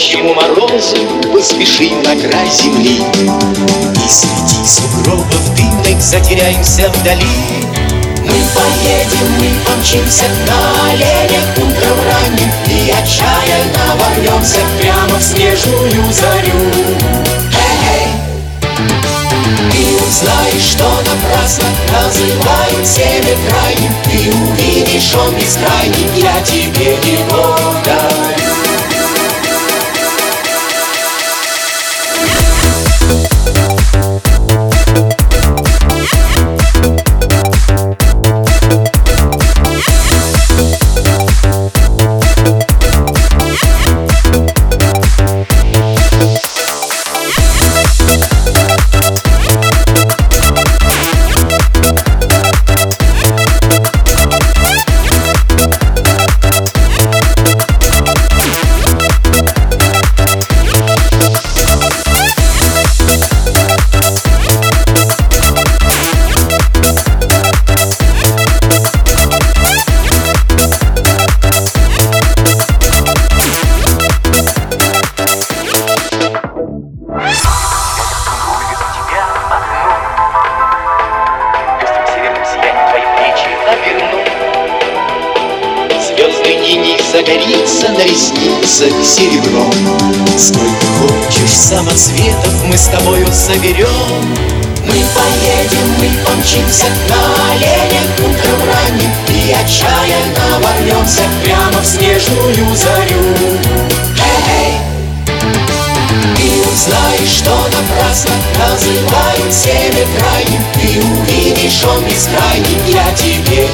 березу Поспешим на край земли. И среди сугробов дымных Затеряемся вдали. Мы поедем, мы помчимся На оленях утром ранним И отчаянно ворвемся Прямо в снежную зарю. Ты узнаешь, что напрасно Называют север крайним. Ты увидишь, он бескрайний Я тебе его дарю загорится на ресницах серебром. Сколько хочешь самоцветов мы с тобою заберем. Мы поедем, мы помчимся на оленях утром ранним И отчаянно ворвемся прямо в снежную зарю. Эй, Ты узнаешь, что напрасно называют север крайним Ты увидишь, он бескрайний, я тебе